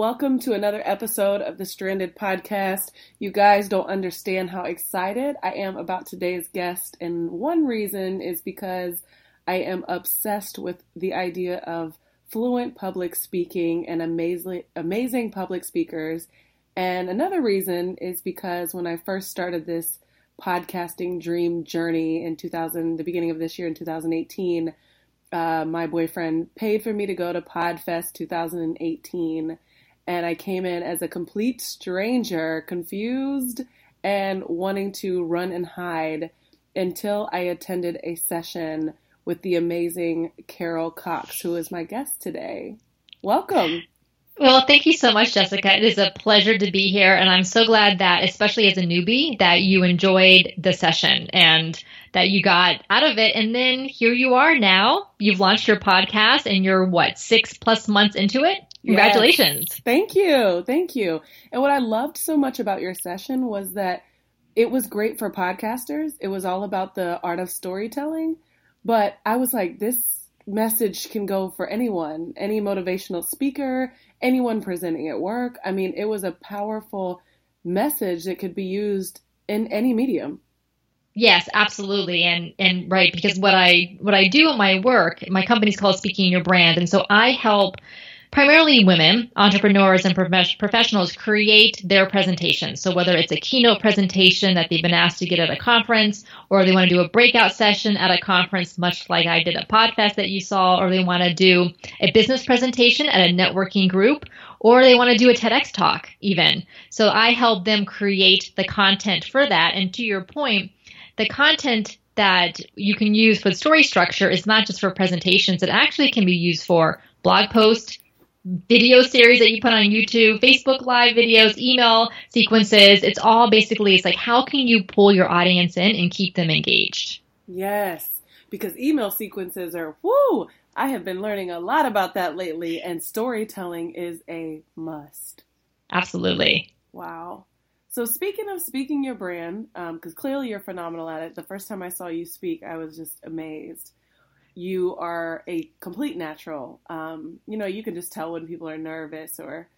Welcome to another episode of the Stranded Podcast. You guys don't understand how excited I am about today's guest, and one reason is because I am obsessed with the idea of fluent public speaking and amazing, amazing public speakers and another reason is because when I first started this podcasting dream journey in 2000, the beginning of this year in 2018, uh, my boyfriend paid for me to go to PodFest 2018. And I came in as a complete stranger, confused and wanting to run and hide until I attended a session with the amazing Carol Cox, who is my guest today. Welcome. Well, thank you so much, Jessica. It is a pleasure to be here. And I'm so glad that, especially as a newbie, that you enjoyed the session and that you got out of it. And then here you are now. You've launched your podcast and you're what, six plus months into it? Congratulations. Yes. Thank you. Thank you. And what I loved so much about your session was that it was great for podcasters. It was all about the art of storytelling. But I was like, this message can go for anyone, any motivational speaker, anyone presenting at work. I mean, it was a powerful message that could be used in any medium. Yes, absolutely. And and right because what I what I do in my work, my company's called Speaking Your Brand, and so I help primarily women, entrepreneurs, and prof- professionals create their presentations. So whether it's a keynote presentation that they've been asked to get at a conference, or they want to do a breakout session at a conference, much like I did at Podfest that you saw, or they want to do a business presentation at a networking group, or they want to do a TEDx talk even. So I help them create the content for that. And to your point, the content that you can use for the story structure is not just for presentations, it actually can be used for blog posts, video series that you put on YouTube, Facebook live videos, email sequences. It's all basically it's like how can you pull your audience in and keep them engaged? Yes, because email sequences are whoo. I have been learning a lot about that lately, and storytelling is a must. Absolutely. Wow. So speaking of speaking your brand, because um, clearly you're phenomenal at it. The first time I saw you speak, I was just amazed you are a complete natural. Um, you know, you can just tell when people are nervous or,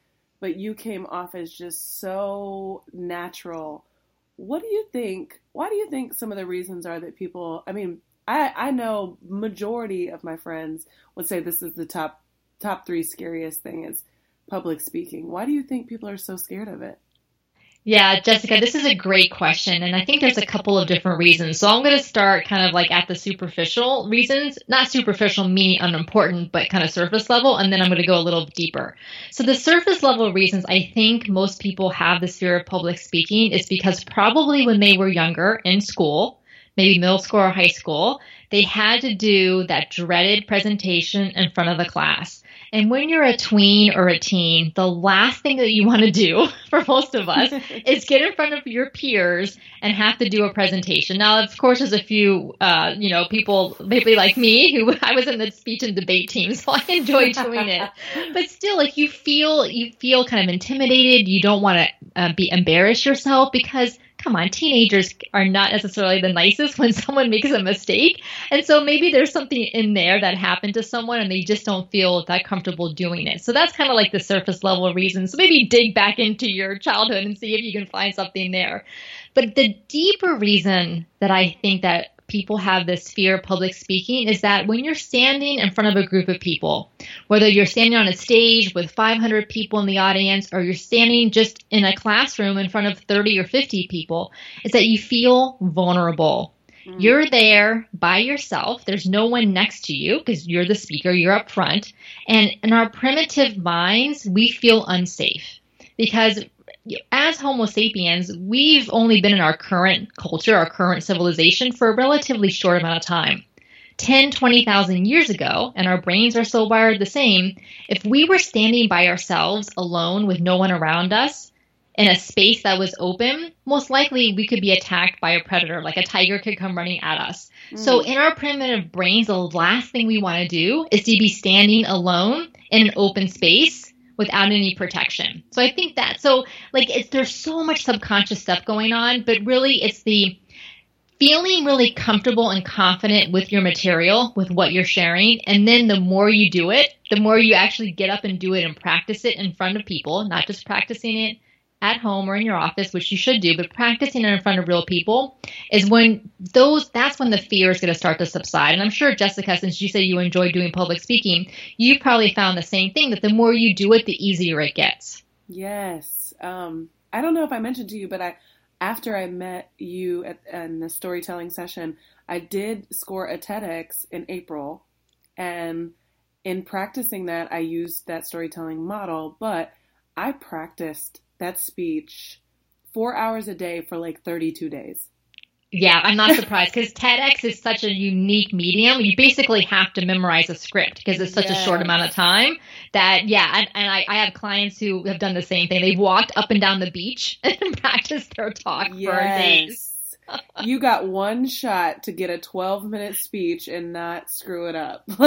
but you came off as just so natural. What do you think? Why do you think some of the reasons are that people, I mean, I, I know majority of my friends would say this is the top, top three scariest thing is public speaking. Why do you think people are so scared of it? Yeah, Jessica, this is a great question. And I think there's a couple of different reasons. So I'm going to start kind of like at the superficial reasons, not superficial meaning unimportant, but kind of surface level. And then I'm going to go a little deeper. So the surface level reasons I think most people have this fear of public speaking is because probably when they were younger in school, maybe middle school or high school, they had to do that dreaded presentation in front of the class. And when you're a tween or a teen, the last thing that you want to do for most of us is get in front of your peers and have to do a presentation. Now, of course, there's a few, uh, you know, people maybe like me who I was in the speech and debate team, so I enjoy doing it. But still, like you feel, you feel kind of intimidated. You don't want to uh, be embarrass yourself because come on, teenagers are not necessarily the nicest when someone makes a mistake. And so maybe there's something in there that happened to someone and they just don't feel that comfortable doing it. So that's kind of like the surface level reason. So maybe dig back into your childhood and see if you can find something there. But the deeper reason that I think that people have this fear of public speaking is that when you're standing in front of a group of people, whether you're standing on a stage with 500 people in the audience or you're standing just in a classroom in front of 30 or 50 people, is that you feel vulnerable. Mm. You're there by yourself. There's no one next to you because you're the speaker, you're up front. And in our primitive minds, we feel unsafe because as Homo sapiens, we've only been in our current culture, our current civilization for a relatively short amount of time. 10, 20,000 years ago, and our brains are still wired the same, if we were standing by ourselves alone with no one around us in a space that was open, most likely we could be attacked by a predator, like a tiger could come running at us. Mm. So, in our primitive brains, the last thing we want to do is to be standing alone in an open space without any protection. So, I think that, so like, it's, there's so much subconscious stuff going on, but really it's the feeling really comfortable and confident with your material, with what you're sharing. And then the more you do it, the more you actually get up and do it and practice it in front of people, not just practicing it at home or in your office, which you should do, but practicing it in front of real people is when those, that's when the fear is going to start to subside. And I'm sure, Jessica, since you say you enjoy doing public speaking, you've probably found the same thing that the more you do it, the easier it gets. Yes. Um, I don't know if I mentioned to you, but I, after I met you at in the storytelling session, I did score a TEDx in April, and in practicing that, I used that storytelling model. But I practiced that speech four hours a day for like 32 days. Yeah, I'm not surprised because TEDx is such a unique medium. You basically have to memorize a script because it's such yes. a short amount of time that, yeah, and, and I, I, have clients who have done the same thing. They've walked up and down the beach and practiced their talk yes. for days you got one shot to get a 12 minute speech and not screw it up.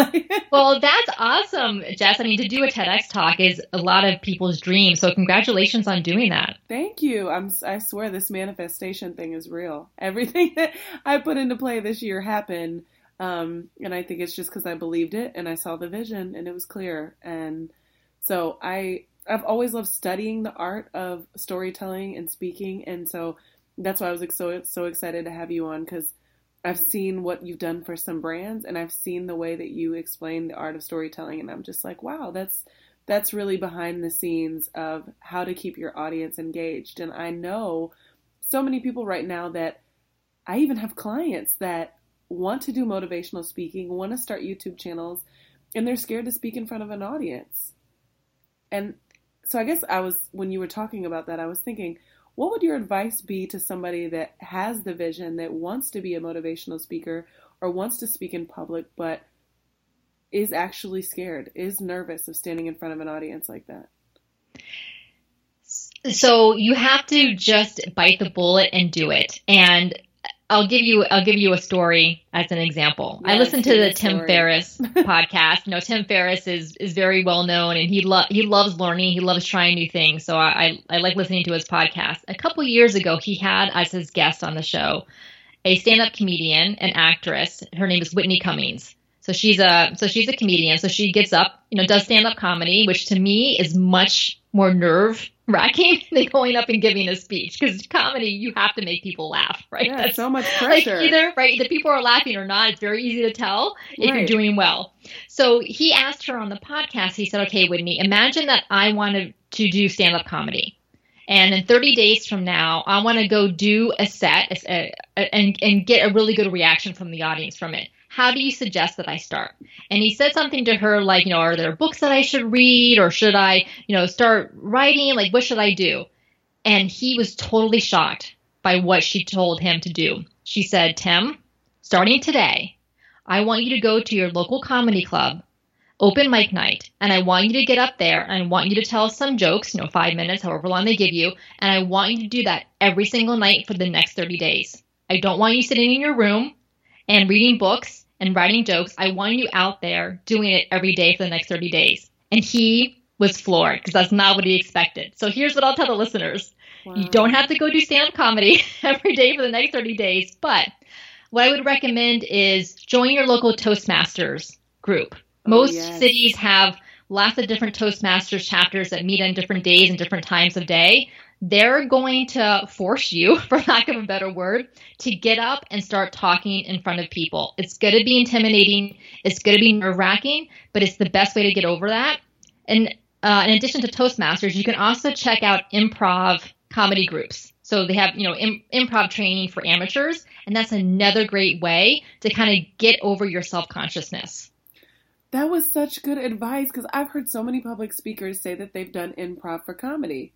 well, that's awesome, Jess. I mean, to do a TEDx talk is a lot of people's dream. So, congratulations on doing that. Thank you. I'm, I swear this manifestation thing is real. Everything that I put into play this year happened. Um, and I think it's just because I believed it and I saw the vision and it was clear. And so I, I've always loved studying the art of storytelling and speaking. And so that's why I was like, so so excited to have you on because I've seen what you've done for some brands and I've seen the way that you explain the art of storytelling and I'm just like, wow, that's that's really behind the scenes of how to keep your audience engaged. And I know so many people right now that I even have clients that want to do motivational speaking, want to start YouTube channels, and they're scared to speak in front of an audience. And so I guess I was when you were talking about that, I was thinking, what would your advice be to somebody that has the vision that wants to be a motivational speaker or wants to speak in public but is actually scared, is nervous of standing in front of an audience like that? So you have to just bite the bullet and do it. And I'll give you I'll give you a story as an example. I listened to the Tim story. Ferriss podcast. You know, Tim Ferriss is is very well known, and he lo- he loves learning. He loves trying new things. So I, I, I like listening to his podcast. A couple years ago, he had as his guest on the show a stand up comedian and actress. Her name is Whitney Cummings. So she's a so she's a comedian. So she gets up, you know, does stand up comedy, which to me is much more nerve wracking than going up and giving a speech. Because comedy you have to make people laugh right? Yeah, that's so much pressure. like either right the people are laughing or not it's very easy to tell if right. you're doing well. So he asked her on the podcast he said okay whitney imagine that i wanted to do stand-up comedy. And in 30 days from now i want to go do a set a, a, and, and get a really good reaction from the audience from it how do you suggest that I start? And he said something to her like, you know, are there books that I should read or should I, you know, start writing? Like, what should I do? And he was totally shocked by what she told him to do. She said, Tim, starting today, I want you to go to your local comedy club, open mic night, and I want you to get up there and I want you to tell some jokes, you know, five minutes, however long they give you, and I want you to do that every single night for the next 30 days. I don't want you sitting in your room and reading books and writing jokes. I want you out there doing it every day for the next 30 days. And he was floored because that's not what he expected. So here's what I'll tell the listeners. Wow. You don't have to go do stand comedy every day for the next 30 days, but what I would recommend is join your local Toastmasters group. Oh, Most yes. cities have lots of different Toastmasters chapters that meet on different days and different times of day they're going to force you, for lack of a better word, to get up and start talking in front of people. It's going to be intimidating. It's going to be nerve wracking, but it's the best way to get over that. And uh, in addition to Toastmasters, you can also check out improv comedy groups. So they have, you know, Im- improv training for amateurs, and that's another great way to kind of get over your self consciousness. That was such good advice because I've heard so many public speakers say that they've done improv for comedy.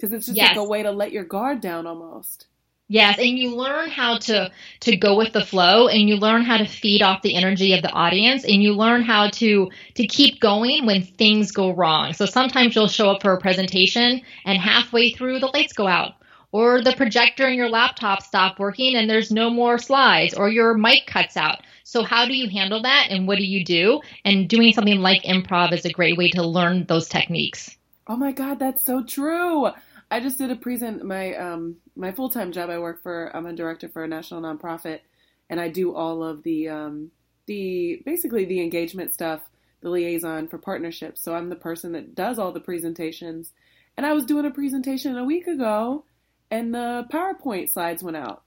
Because it's just Yes. like a way to let your guard down almost. Yes, and you learn how to to go with the flow and you learn how to feed off the energy of the audience and you learn how to to keep going when things go wrong. So sometimes you'll show up for a presentation and halfway through the lights go out or the projector in your laptop stop working and there's no more slides or your mic cuts out. So how do you handle that and what do you do? And doing something like improv is a great way to learn those techniques. Oh my god, that's so true. I just did a present my um my full time job. I work for I'm a director for a national nonprofit, and I do all of the um the basically the engagement stuff, the liaison for partnerships. So I'm the person that does all the presentations. And I was doing a presentation a week ago, and the PowerPoint slides went out.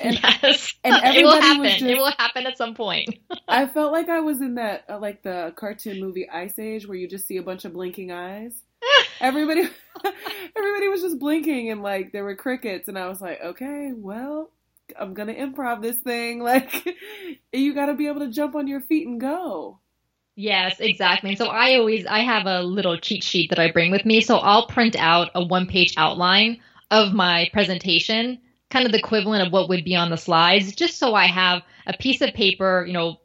And yes. and it will happen. just- it will happen at some point. I felt like I was in that uh, like the cartoon movie Ice Age where you just see a bunch of blinking eyes. Everybody everybody was just blinking and like there were crickets and I was like, "Okay, well, I'm going to improv this thing like you got to be able to jump on your feet and go." Yes, exactly. So I always I have a little cheat sheet that I bring with me. So I'll print out a one-page outline of my presentation, kind of the equivalent of what would be on the slides, just so I have a piece of paper, you know,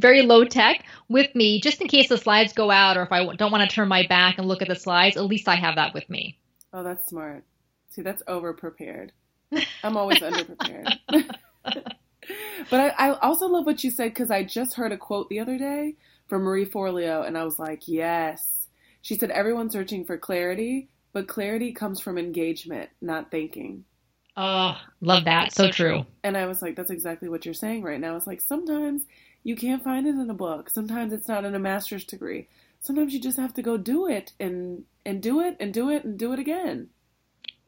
very low tech with me, just in case the slides go out or if I don't want to turn my back and look at the slides, at least I have that with me. Oh, that's smart. See, that's over prepared. I'm always under prepared. but I, I also love what you said because I just heard a quote the other day from Marie Forleo, and I was like, yes. She said, everyone's searching for clarity, but clarity comes from engagement, not thinking. Oh, love that. So true. And I was like, that's exactly what you're saying right now. It's like sometimes you can't find it in a book. Sometimes it's not in a master's degree. Sometimes you just have to go do it and and do it and do it and do it again.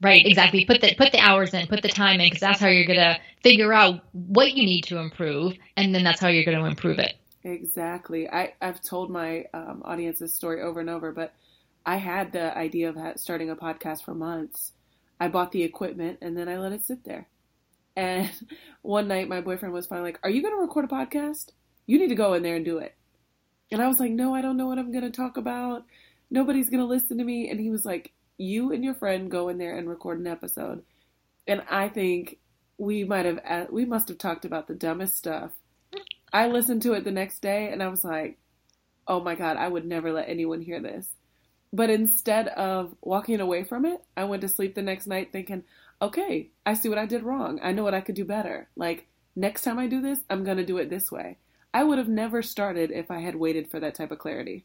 Right, exactly. Put the put the hours in, put the time in, because that's how you're gonna figure out what you need to improve, and then that's how you're gonna improve it. Exactly. I, I've told my um, audience this story over and over, but I had the idea of ha- starting a podcast for months. I bought the equipment and then I let it sit there. And one night my boyfriend was finally like, Are you going to record a podcast? You need to go in there and do it. And I was like, No, I don't know what I'm going to talk about. Nobody's going to listen to me. And he was like, You and your friend go in there and record an episode. And I think we might have, we must have talked about the dumbest stuff. I listened to it the next day and I was like, oh my God, I would never let anyone hear this. But instead of walking away from it, I went to sleep the next night thinking, okay, I see what I did wrong. I know what I could do better. Like, next time I do this, I'm going to do it this way. I would have never started if I had waited for that type of clarity.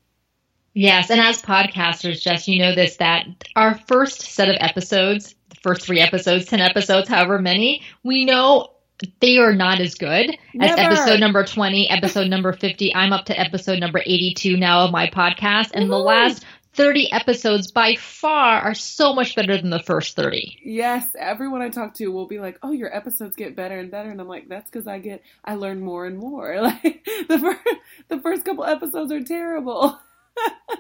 Yes, and as podcasters, Jess, you know this that our first set of episodes, the first three episodes, 10 episodes, however many, we know they are not as good as episode number 20, episode number 50. I'm up to episode number 82 now of my podcast, and the last 30 episodes by far are so much better than the first 30. Yes, everyone I talk to will be like, "Oh, your episodes get better and better," and I'm like, "That's because I get, I learn more and more." Like the first, the first couple episodes are terrible.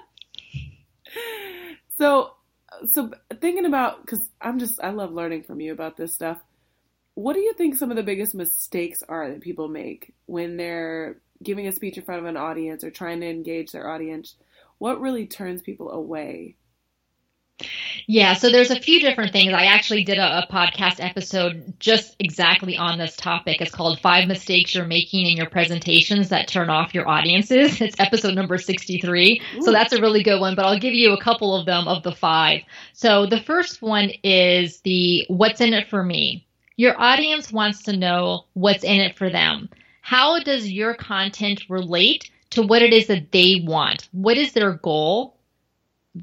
so, so thinking about because I'm just, I love learning from you about this stuff. What do you think some of the biggest mistakes are that people make when they're giving a speech in front of an audience or trying to engage their audience? What really turns people away? Yeah, so there's a few different things. I actually did a, a podcast episode just exactly on this topic. It's called Five Mistakes You're Making in Your Presentations That Turn Off Your Audiences. It's episode number 63. So that's a really good one, but I'll give you a couple of them of the five. So the first one is the what's in it for me. Your audience wants to know what's in it for them. How does your content relate to what it is that they want? What is their goal?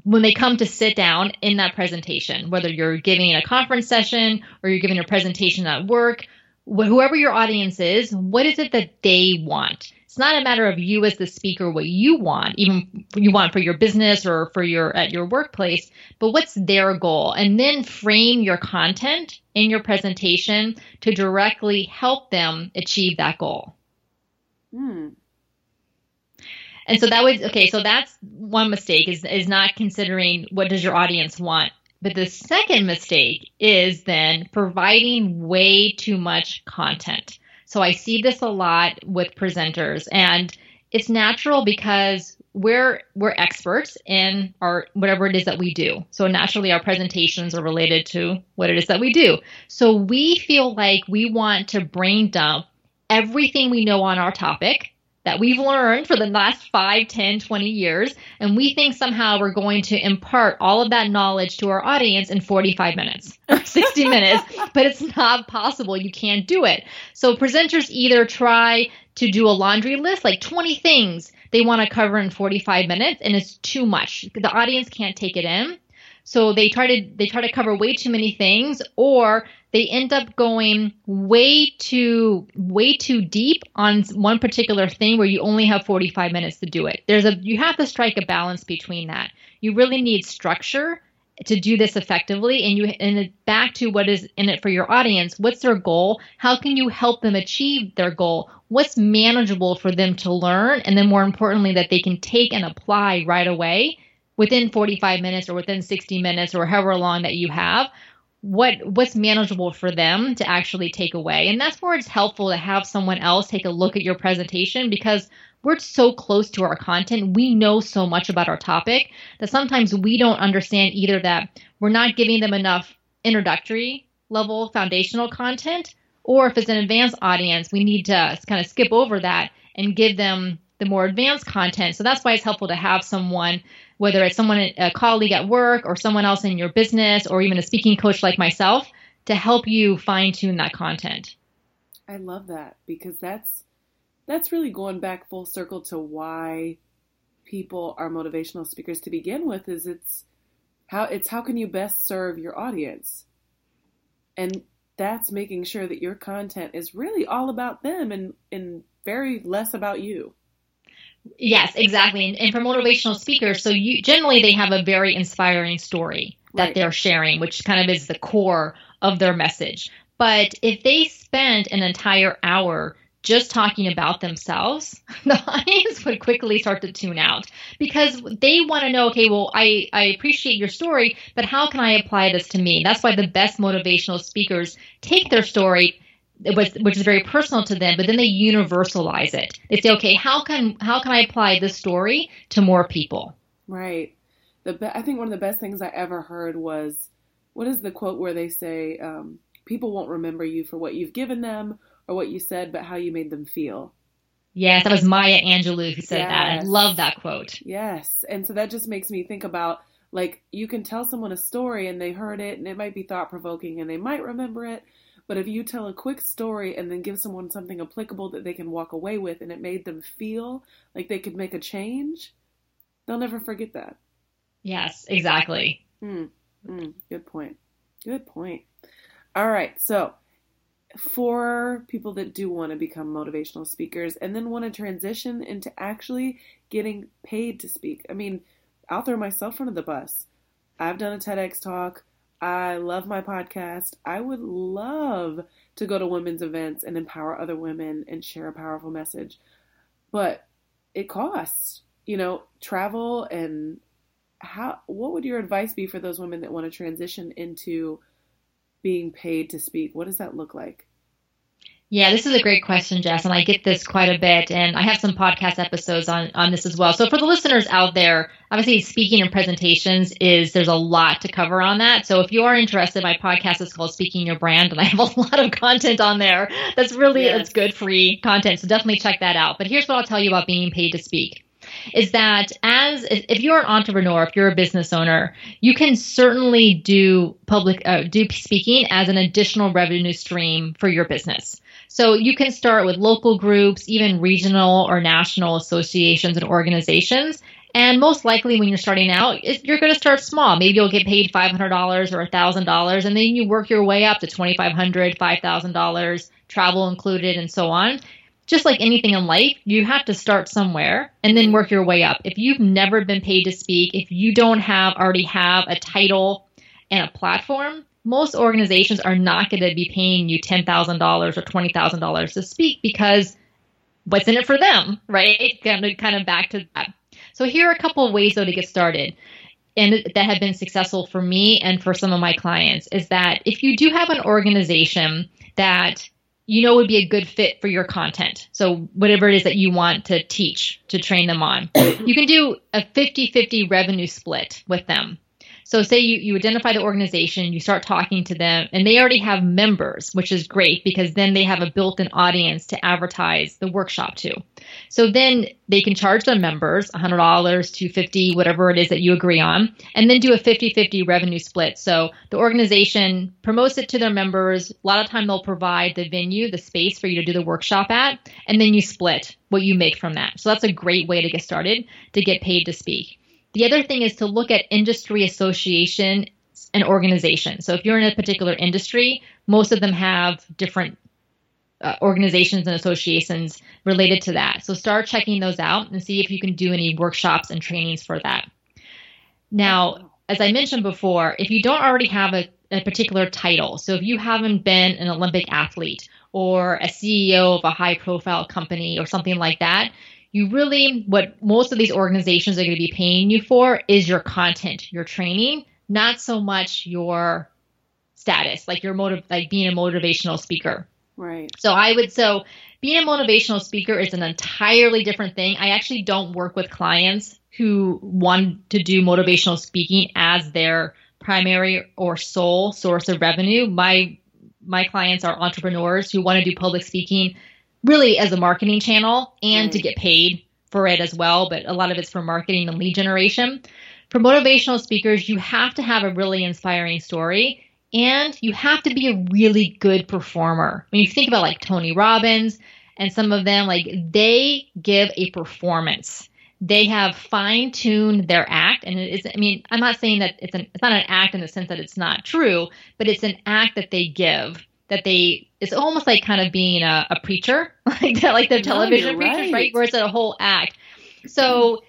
when they come to sit down in that presentation, whether you're giving a conference session or you're giving a presentation at work, wh- whoever your audience is, what is it that they want? It's not a matter of you as the speaker what you want, even you want for your business or for your at your workplace, but what's their goal? And then frame your content in your presentation to directly help them achieve that goal. Hmm. And so that was okay. So that's one mistake is is not considering what does your audience want. But the second mistake is then providing way too much content. So I see this a lot with presenters, and it's natural because we're we're experts in our whatever it is that we do. So naturally our presentations are related to what it is that we do. So we feel like we want to brain dump everything we know on our topic that we've learned for the last 5, 10, 20 years, and we think somehow we're going to impart all of that knowledge to our audience in 45 minutes or 60 minutes, but it's not possible. You can't do it. So presenters either try to do a laundry list, like 20 things they want to cover in 45 minutes, and it's too much. The audience can't take it in. So they try to they try to cover way too many things, or they end up going way too way too deep on one particular thing where you only have 45 minutes to do it. There's a you have to strike a balance between that. You really need structure to do this effectively and you and back to what is in it for your audience what's their goal how can you help them achieve their goal what's manageable for them to learn and then more importantly that they can take and apply right away within 45 minutes or within 60 minutes or however long that you have what what's manageable for them to actually take away. And that's where it's helpful to have someone else take a look at your presentation because we're so close to our content. We know so much about our topic that sometimes we don't understand either that we're not giving them enough introductory level foundational content or if it's an advanced audience we need to kind of skip over that and give them the more advanced content. So that's why it's helpful to have someone whether it's someone, a colleague at work or someone else in your business or even a speaking coach like myself to help you fine tune that content. I love that because that's that's really going back full circle to why people are motivational speakers to begin with is it's how it's how can you best serve your audience and that's making sure that your content is really all about them and and very less about you Yes, exactly. And, and, for motivational speakers, so you generally they have a very inspiring story that right. they're sharing, which kind of is the core of their message. But if they spend an entire hour just talking about themselves, the audience would quickly start to tune out because they want to know, okay, well, I, I appreciate your story, but how can I apply this to me? That's why the best motivational speakers take their story was, which is very personal to them, but then they universalize it. They say, okay, how can how can I apply this story to more people? Right. The be- I think one of the best things I ever heard was what is the quote where they say um, people won't remember you for what you've given them or what you said, but how you made them feel. Yes, that was Maya Angelou who said yes. that. I love that quote. Yes, and so that just makes me think about like you can tell someone a story and they heard it and it might be thought provoking and they might remember it, but if you tell a quick story and then give someone something applicable that they can walk away with and it made them feel like they could make a change, they'll never forget that. Yes, exactly. Mm, mm, good point. Good point. All right. So, for people that do want to become motivational speakers and then want to transition into actually getting paid to speak, I mean, I'll throw myself under the bus. I've done a TEDx talk. I love my podcast. I would love to go to women's events and empower other women and share a powerful message. But it costs, you know, travel and how what would your advice be for those women that want to transition into being paid to speak? What does that look like? Yeah, this is a great question, Jess, and I get this quite a bit, and I have some podcast episodes on on this as well. So for the listeners out there, obviously speaking and presentations is there's a lot to cover on that. So if you are interested, my podcast is called Speaking Your Brand, and I have a lot of content on there. That's really yes. it's good free content, so definitely check that out. But here's what I'll tell you about being paid to speak is that as if you're an entrepreneur, if you're a business owner, you can certainly do public uh, do speaking as an additional revenue stream for your business. So you can start with local groups, even regional or national associations and organizations. And most likely, when you're starting out, you're going to start small. Maybe you'll get paid $500 or $1,000, and then you work your way up to $2,500, $5,000, travel included, and so on. Just like anything in life, you have to start somewhere and then work your way up. If you've never been paid to speak, if you don't have already have a title and a platform, most organizations are not going to be paying you $10,000 or $20,000 to speak because what's in it for them, right? Kind of, kind of back to that. So here are a couple of ways though to get started and that have been successful for me and for some of my clients is that if you do have an organization that you know would be a good fit for your content. So whatever it is that you want to teach to train them on. you can do a 50-50 revenue split with them. So say you, you identify the organization, you start talking to them, and they already have members, which is great because then they have a built-in audience to advertise the workshop to. So then they can charge their members $100, 250, whatever it is that you agree on, and then do a 50-50 revenue split. So the organization promotes it to their members. A lot of time they'll provide the venue, the space for you to do the workshop at, and then you split what you make from that. So that's a great way to get started to get paid to speak. The other thing is to look at industry association and organization. So if you're in a particular industry, most of them have different uh, organizations and associations related to that. So start checking those out and see if you can do any workshops and trainings for that. Now, as I mentioned before, if you don't already have a, a particular title, so if you haven't been an Olympic athlete or a CEO of a high profile company or something like that, you really what most of these organizations are going to be paying you for is your content, your training, not so much your status, like your motive, like being a motivational speaker. Right. So I would so being a motivational speaker is an entirely different thing. I actually don't work with clients who want to do motivational speaking as their primary or sole source of revenue. My my clients are entrepreneurs who want to do public speaking really as a marketing channel and to mm. get paid for it as well, but a lot of it's for marketing and lead generation. For motivational speakers, you have to have a really inspiring story and you have to be a really good performer. When you think about like Tony Robbins and some of them, like they give a performance. They have fine tuned their act, and it is. I mean, I'm not saying that it's an it's not an act in the sense that it's not true, but it's an act that they give that they it's almost like kind of being a, a preacher like that, like the television no, preachers, right. right? Where it's a whole act. So,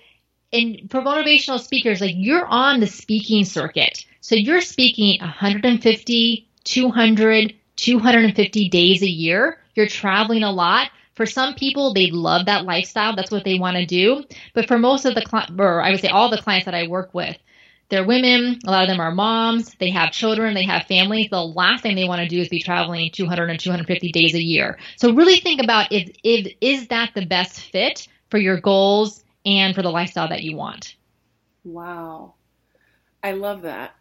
in for motivational speakers, like you're on the speaking circuit, so you're speaking 150, 200, 250 days a year. You're traveling a lot. For some people, they love that lifestyle. That's what they want to do. But for most of the, or I would say all the clients that I work with, they're women. A lot of them are moms. They have children. They have families. The last thing they want to do is be traveling 200 and 250 days a year. So really think about if, if is that the best fit for your goals and for the lifestyle that you want. Wow. I love that.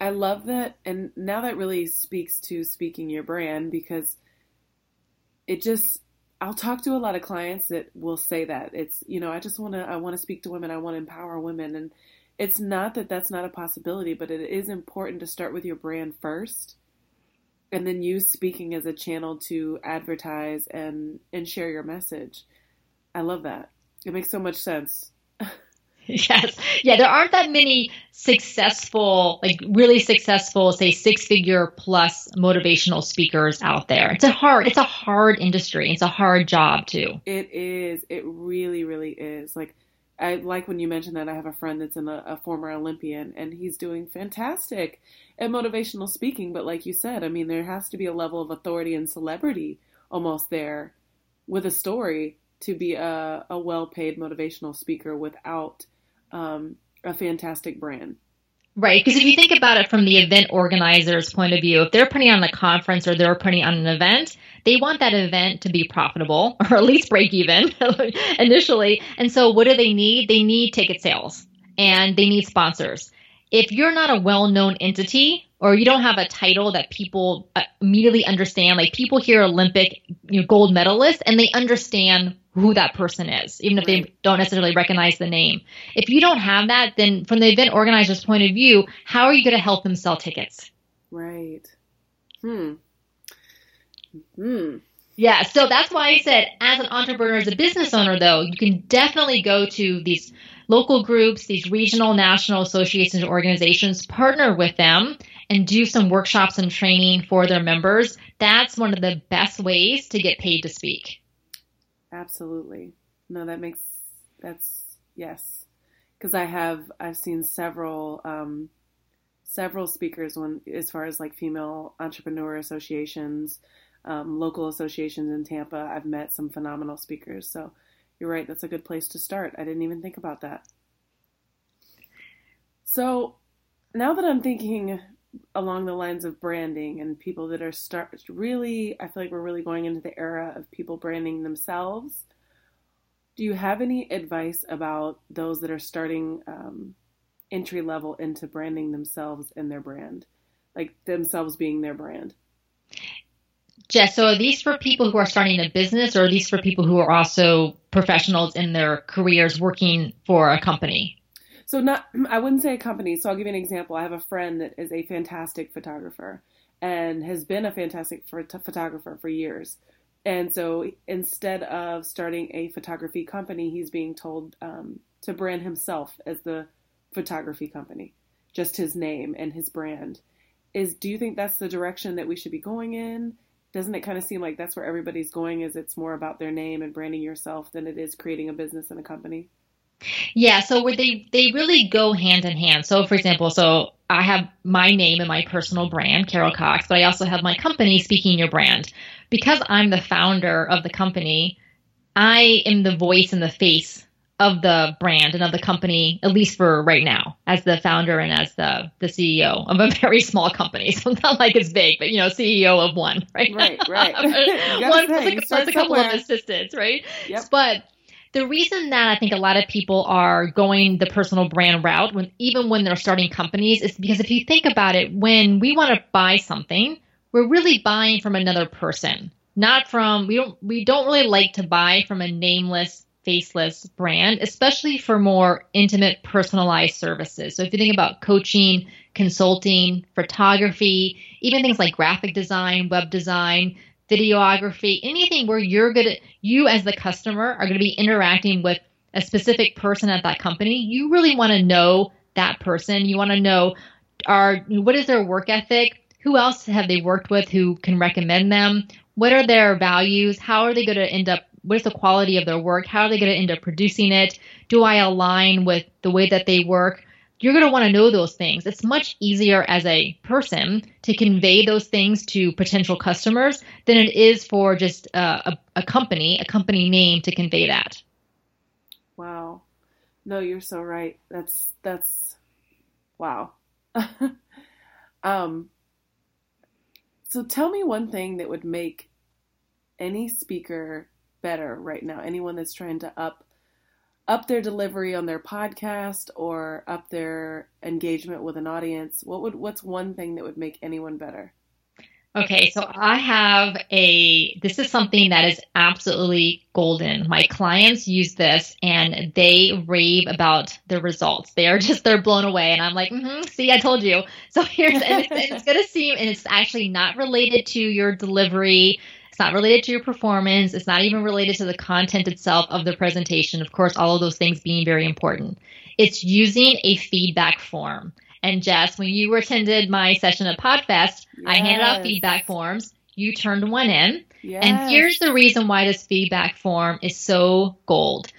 I love that. And now that really speaks to speaking your brand because it just, I'll talk to a lot of clients that will say that it's, you know, I just want to, I want to speak to women. I want to empower women. And it's not that that's not a possibility, but it is important to start with your brand first and then use speaking as a channel to advertise and and share your message. I love that. It makes so much sense. yes. Yeah, there aren't that many successful, like really successful, say six figure plus motivational speakers out there. It's a hard it's a hard industry. It's a hard job too. It is. It really, really is. Like I like when you mentioned that I have a friend that's in a, a, former Olympian and he's doing fantastic at motivational speaking. But like you said, I mean, there has to be a level of authority and celebrity almost there with a story to be a, a well paid motivational speaker without um, a fantastic brand. Right. Because if you think about it from the event organizer's point of view, if they're putting on a conference or they're putting on an event, they want that event to be profitable or at least break even initially. And so what do they need? They need ticket sales and they need sponsors. If you're not a well known entity or you don't have a title that people uh, immediately understand, like people hear Olympic you know, gold medalist and they understand who that person is, even if they don't necessarily recognize the name. If you don't have that, then from the event organizer's point of view, how are you going to help them sell tickets? Right. Hmm. Hmm. Yeah, so that's why I said, as an entrepreneur, as a business owner, though, you can definitely go to these local groups, these regional, national associations, organizations, partner with them, and do some workshops and training for their members. That's one of the best ways to get paid to speak. Absolutely. No, that makes that's yes, because I have I've seen several um, several speakers when as far as like female entrepreneur associations, um, local associations in Tampa. I've met some phenomenal speakers. So you're right. That's a good place to start. I didn't even think about that. So now that I'm thinking along the lines of branding and people that are start really I feel like we're really going into the era of people branding themselves. Do you have any advice about those that are starting um, entry level into branding themselves and their brand, like themselves being their brand? Jess, so are these for people who are starting a business or are these for people who are also professionals in their careers working for a company? So not I wouldn't say a company. So I'll give you an example. I have a friend that is a fantastic photographer and has been a fantastic photographer for years. And so instead of starting a photography company, he's being told um, to brand himself as the photography company, just his name and his brand. Is do you think that's the direction that we should be going in? Doesn't it kind of seem like that's where everybody's going? Is it's more about their name and branding yourself than it is creating a business and a company? Yeah, so where they they really go hand in hand. So for example, so I have my name and my personal brand, Carol Cox, but I also have my company, Speaking Your Brand. Because I'm the founder of the company, I am the voice and the face of the brand and of the company, at least for right now, as the founder and as the the CEO of a very small company. So it's not like it's big, but you know, CEO of one, right? Right, right. one plus, a, plus a couple of assistants, right? Yep. But the reason that I think a lot of people are going the personal brand route when even when they're starting companies is because if you think about it, when we want to buy something, we're really buying from another person, not from we don't we don't really like to buy from a nameless faceless brand, especially for more intimate, personalized services. So if you think about coaching, consulting, photography, even things like graphic design, web design, videography, anything where you're going to, you as the customer are going to be interacting with a specific person at that company, you really want to know that person. You want to know are what is their work ethic? Who else have they worked with who can recommend them? What are their values? How are they going to end up what is the quality of their work? How are they going to end up producing it? Do I align with the way that they work? You're going to want to know those things. It's much easier as a person to convey those things to potential customers than it is for just a, a company, a company name to convey that. Wow. No, you're so right. That's, that's, wow. um, so tell me one thing that would make any speaker better right now. Anyone that's trying to up up their delivery on their podcast or up their engagement with an audience, what would what's one thing that would make anyone better? Okay, so I have a this is something that is absolutely golden. My clients use this and they rave about the results. They are just they're blown away and I'm like, mm-hmm, "See, I told you." So here's and it's, it's going to seem and it's actually not related to your delivery it's not related to your performance. It's not even related to the content itself of the presentation. Of course, all of those things being very important. It's using a feedback form. And Jess, when you attended my session at PodFest, yes. I handed out feedback forms. You turned one in. Yes. And here's the reason why this feedback form is so gold.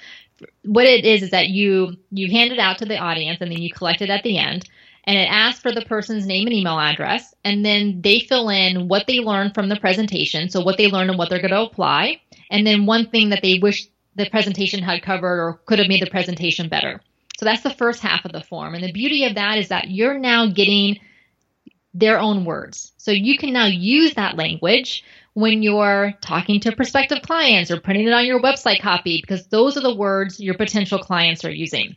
What it is is that you you hand it out to the audience and then you collect it at the end and it asks for the person's name and email address. And then they fill in what they learned from the presentation. So what they learned and what they're going to apply. And then one thing that they wish the presentation had covered or could have made the presentation better. So that's the first half of the form. And the beauty of that is that you're now getting their own words. So you can now use that language when you're talking to prospective clients or putting it on your website copy because those are the words your potential clients are using.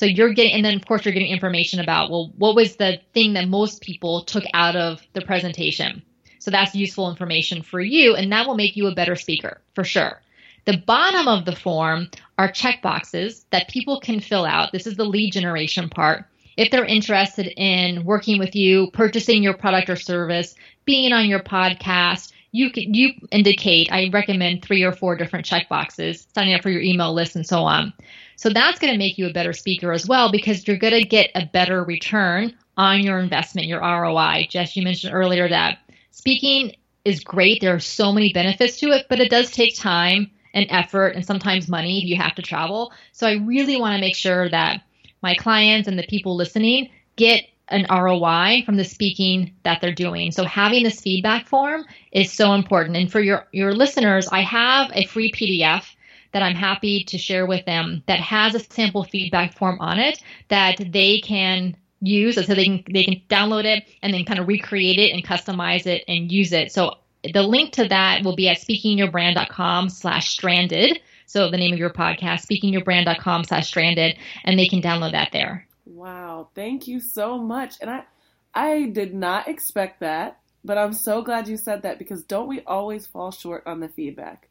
So you're getting, and then of course you're getting information about, well, what was the thing that most people took out of the presentation? So that's useful information for you, and that will make you a better speaker for sure. The bottom of the form are checkboxes that people can fill out. This is the lead generation part. If they're interested in working with you, purchasing your product or service, being on your podcast, you can, you indicate. I recommend three or four different checkboxes, signing up for your email list, and so on. So that's going to make you a better speaker as well because you're going to get a better return on your investment, your ROI. Jess, you mentioned earlier that speaking is great. There are so many benefits to it, but it does take time and effort and sometimes money if you have to travel. So I really want to make sure that my clients and the people listening get an ROI from the speaking that they're doing. So having this feedback form is so important. And for your, your listeners, I have a free PDF that I'm happy to share with them that has a sample feedback form on it that they can use so they can they can download it and then kind of recreate it and customize it and use it. So the link to that will be at speakingyourbrand.com slash stranded. So the name of your podcast, speakingyourbrand.com slash stranded, and they can download that there. Wow. Thank you so much. And I I did not expect that, but I'm so glad you said that because don't we always fall short on the feedback?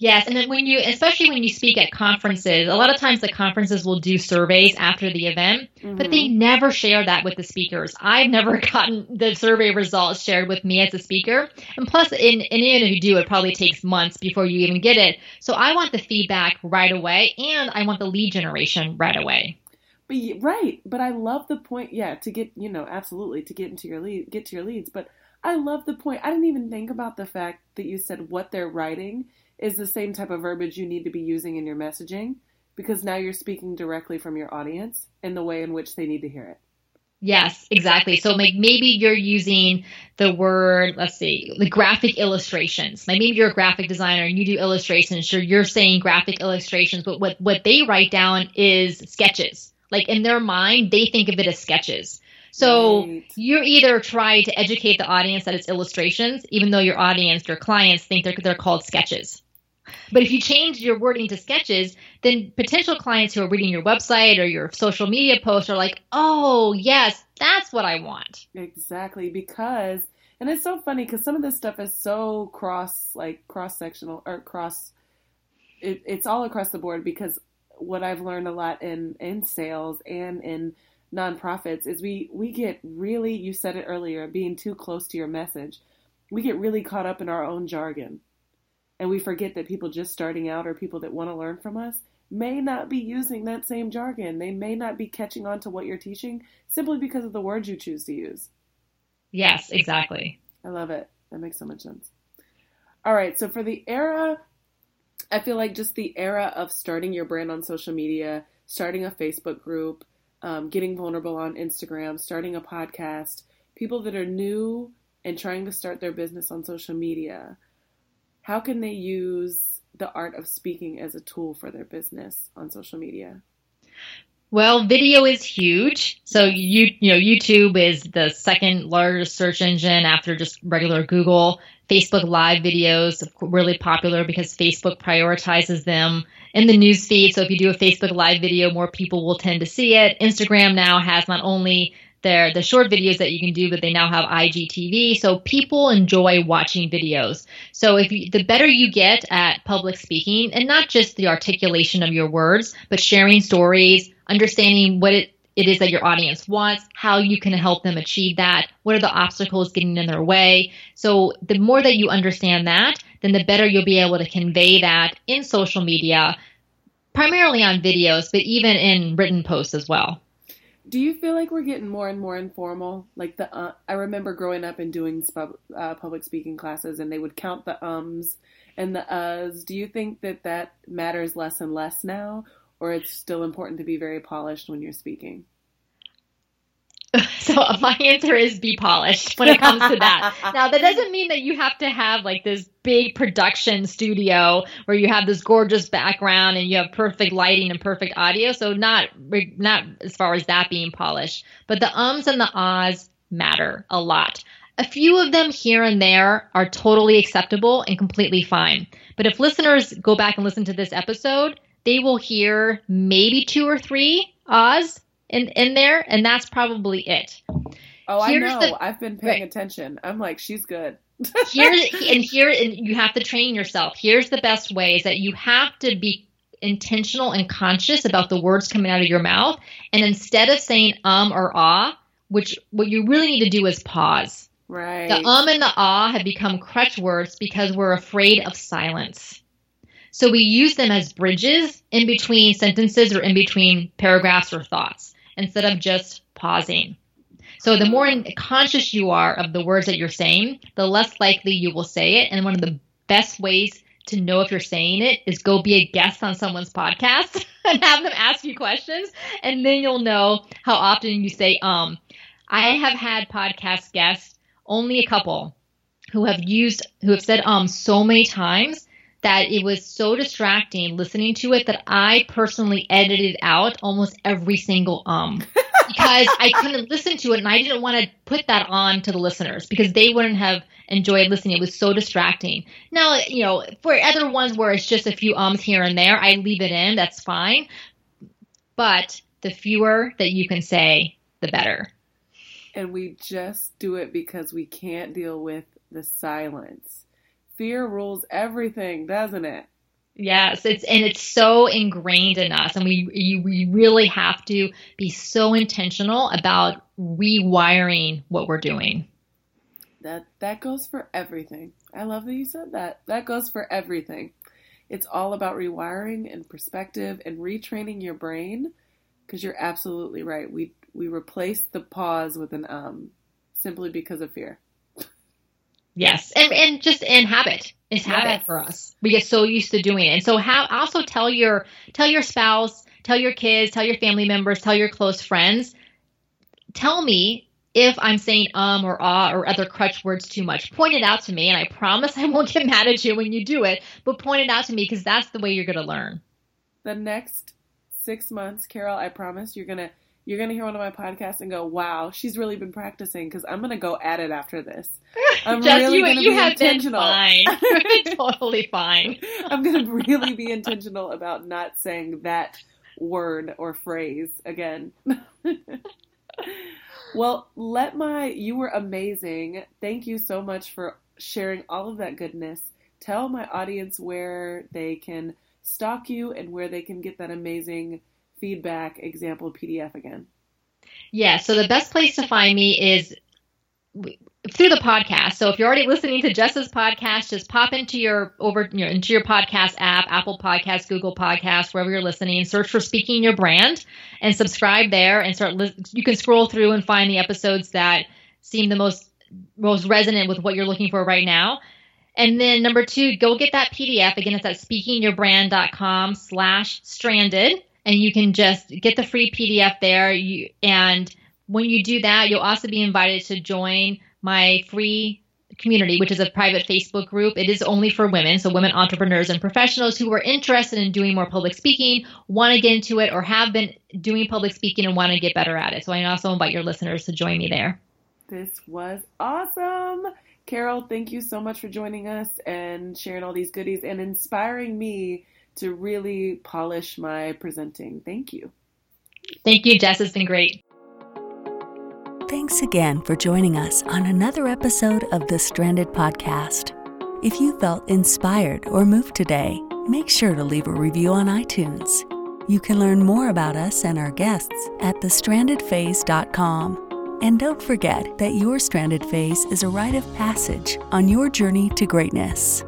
Yes, and then when you, especially when you speak at conferences, a lot of times the conferences will do surveys after the event, mm-hmm. but they mm-hmm. never share that with the speakers. I've never gotten the survey results shared with me as a speaker, and plus, in, even if you do, it probably takes months before you even get it. So I want the feedback right away, and I want the lead generation right away. But right, but I love the point. Yeah, to get you know, absolutely to get into your lead, get to your leads. But I love the point. I didn't even think about the fact that you said what they're writing is the same type of verbiage you need to be using in your messaging because now you're speaking directly from your audience in the way in which they need to hear it. Yes, exactly. So like maybe you're using the word, let's see, the graphic illustrations. Like maybe you're a graphic designer and you do illustrations. Sure, you're saying graphic illustrations, but what, what they write down is sketches. Like in their mind, they think of it as sketches. So right. you either try to educate the audience that it's illustrations, even though your audience, your clients think they're, they're called sketches. But if you change your wording to sketches, then potential clients who are reading your website or your social media posts are like, oh, yes, that's what I want. Exactly. Because, and it's so funny because some of this stuff is so cross, like cross sectional or cross, it, it's all across the board because what I've learned a lot in, in sales and in nonprofits is we, we get really, you said it earlier, being too close to your message. We get really caught up in our own jargon and we forget that people just starting out or people that want to learn from us may not be using that same jargon. They may not be catching on to what you're teaching simply because of the words you choose to use. Yes, exactly. I love it. That makes so much sense. All right, so for the era, I feel like just the era of starting your brand on social media, starting a Facebook group, um, getting vulnerable on Instagram, starting a podcast, people that are new and trying to start their business on social media how can they use the art of speaking as a tool for their business on social media? Well, video is huge. So you you know YouTube is the second largest search engine after just regular Google. Facebook live videos are really popular because Facebook prioritizes them in the news feed. So if you do a Facebook live video, more people will tend to see it. Instagram now has not only they're the short videos that you can do, but they now have IGTV. So people enjoy watching videos. So if you, the better you get at public speaking and not just the articulation of your words, but sharing stories, understanding what it, it is that your audience wants, how you can help them achieve that, what are the obstacles getting in their way. So the more that you understand that, then the better you'll be able to convey that in social media, primarily on videos, but even in written posts as well. Do you feel like we're getting more and more informal? Like the uh, I remember growing up and doing uh, public speaking classes, and they would count the ums and the uhs. Do you think that that matters less and less now, or it's still important to be very polished when you're speaking? So my answer is be polished when it comes to that. now that doesn't mean that you have to have like this big production studio where you have this gorgeous background and you have perfect lighting and perfect audio. So not not as far as that being polished, but the ums and the ahs matter a lot. A few of them here and there are totally acceptable and completely fine. But if listeners go back and listen to this episode, they will hear maybe two or three ahs in in there, and that's probably it. Oh, Here's I know. The, I've been paying right. attention. I'm like, she's good. here and here, and you have to train yourself. Here's the best way: is that you have to be intentional and conscious about the words coming out of your mouth, and instead of saying um or ah, which what you really need to do is pause. Right. The um and the ah have become crutch words because we're afraid of silence. So we use them as bridges in between sentences or in between paragraphs or thoughts instead of just pausing. So the more conscious you are of the words that you're saying, the less likely you will say it. And one of the best ways to know if you're saying it is go be a guest on someone's podcast and have them ask you questions. And then you'll know how often you say, um, I have had podcast guests, only a couple, who have used, who have said, um, so many times that it was so distracting listening to it that I personally edited out almost every single um. because I couldn't listen to it and I didn't want to put that on to the listeners because they wouldn't have enjoyed listening. It was so distracting. Now, you know, for other ones where it's just a few ums here and there, I leave it in. That's fine. But the fewer that you can say, the better. And we just do it because we can't deal with the silence. Fear rules everything, doesn't it? Yes, it's and it's so ingrained in us, and we you, we really have to be so intentional about rewiring what we're doing. That that goes for everything. I love that you said that. That goes for everything. It's all about rewiring and perspective and retraining your brain because you're absolutely right. We we replace the pause with an um simply because of fear. Yes, and and just in habit is habit yes. for us. We get so used to doing it, and so how also tell your tell your spouse, tell your kids, tell your family members, tell your close friends. Tell me if I'm saying um or ah or other crutch words too much. Point it out to me, and I promise I won't get mad at you when you do it. But point it out to me because that's the way you're going to learn. The next six months, Carol, I promise you're gonna you're going to hear one of my podcasts and go, wow, she's really been practicing because I'm going to go at it after this. I'm Just, really going to be intentional. fine. totally fine. I'm going to really be intentional about not saying that word or phrase again. well, let my, you were amazing. Thank you so much for sharing all of that goodness. Tell my audience where they can stalk you and where they can get that amazing feedback example PDF again? Yeah, so the best place to find me is through the podcast. So if you're already listening to Jess's podcast, just pop into your over you know, into your podcast app, Apple Podcasts, Google Podcasts, wherever you're listening, search for Speaking Your Brand and subscribe there and start li- you can scroll through and find the episodes that seem the most most resonant with what you're looking for right now. And then number two, go get that PDF. Again, it's at speakingyourbrand.com slash stranded and you can just get the free PDF there. You, and when you do that, you'll also be invited to join my free community, which is a private Facebook group. It is only for women, so women entrepreneurs and professionals who are interested in doing more public speaking, want to get into it, or have been doing public speaking and want to get better at it. So I also invite your listeners to join me there. This was awesome. Carol, thank you so much for joining us and sharing all these goodies and inspiring me to really polish my presenting. Thank you. Thank you, Jess. It's been great. Thanks again for joining us on another episode of the Stranded Podcast. If you felt inspired or moved today, make sure to leave a review on iTunes. You can learn more about us and our guests at thestrandedphase.com. And don't forget that your stranded phase is a rite of passage on your journey to greatness.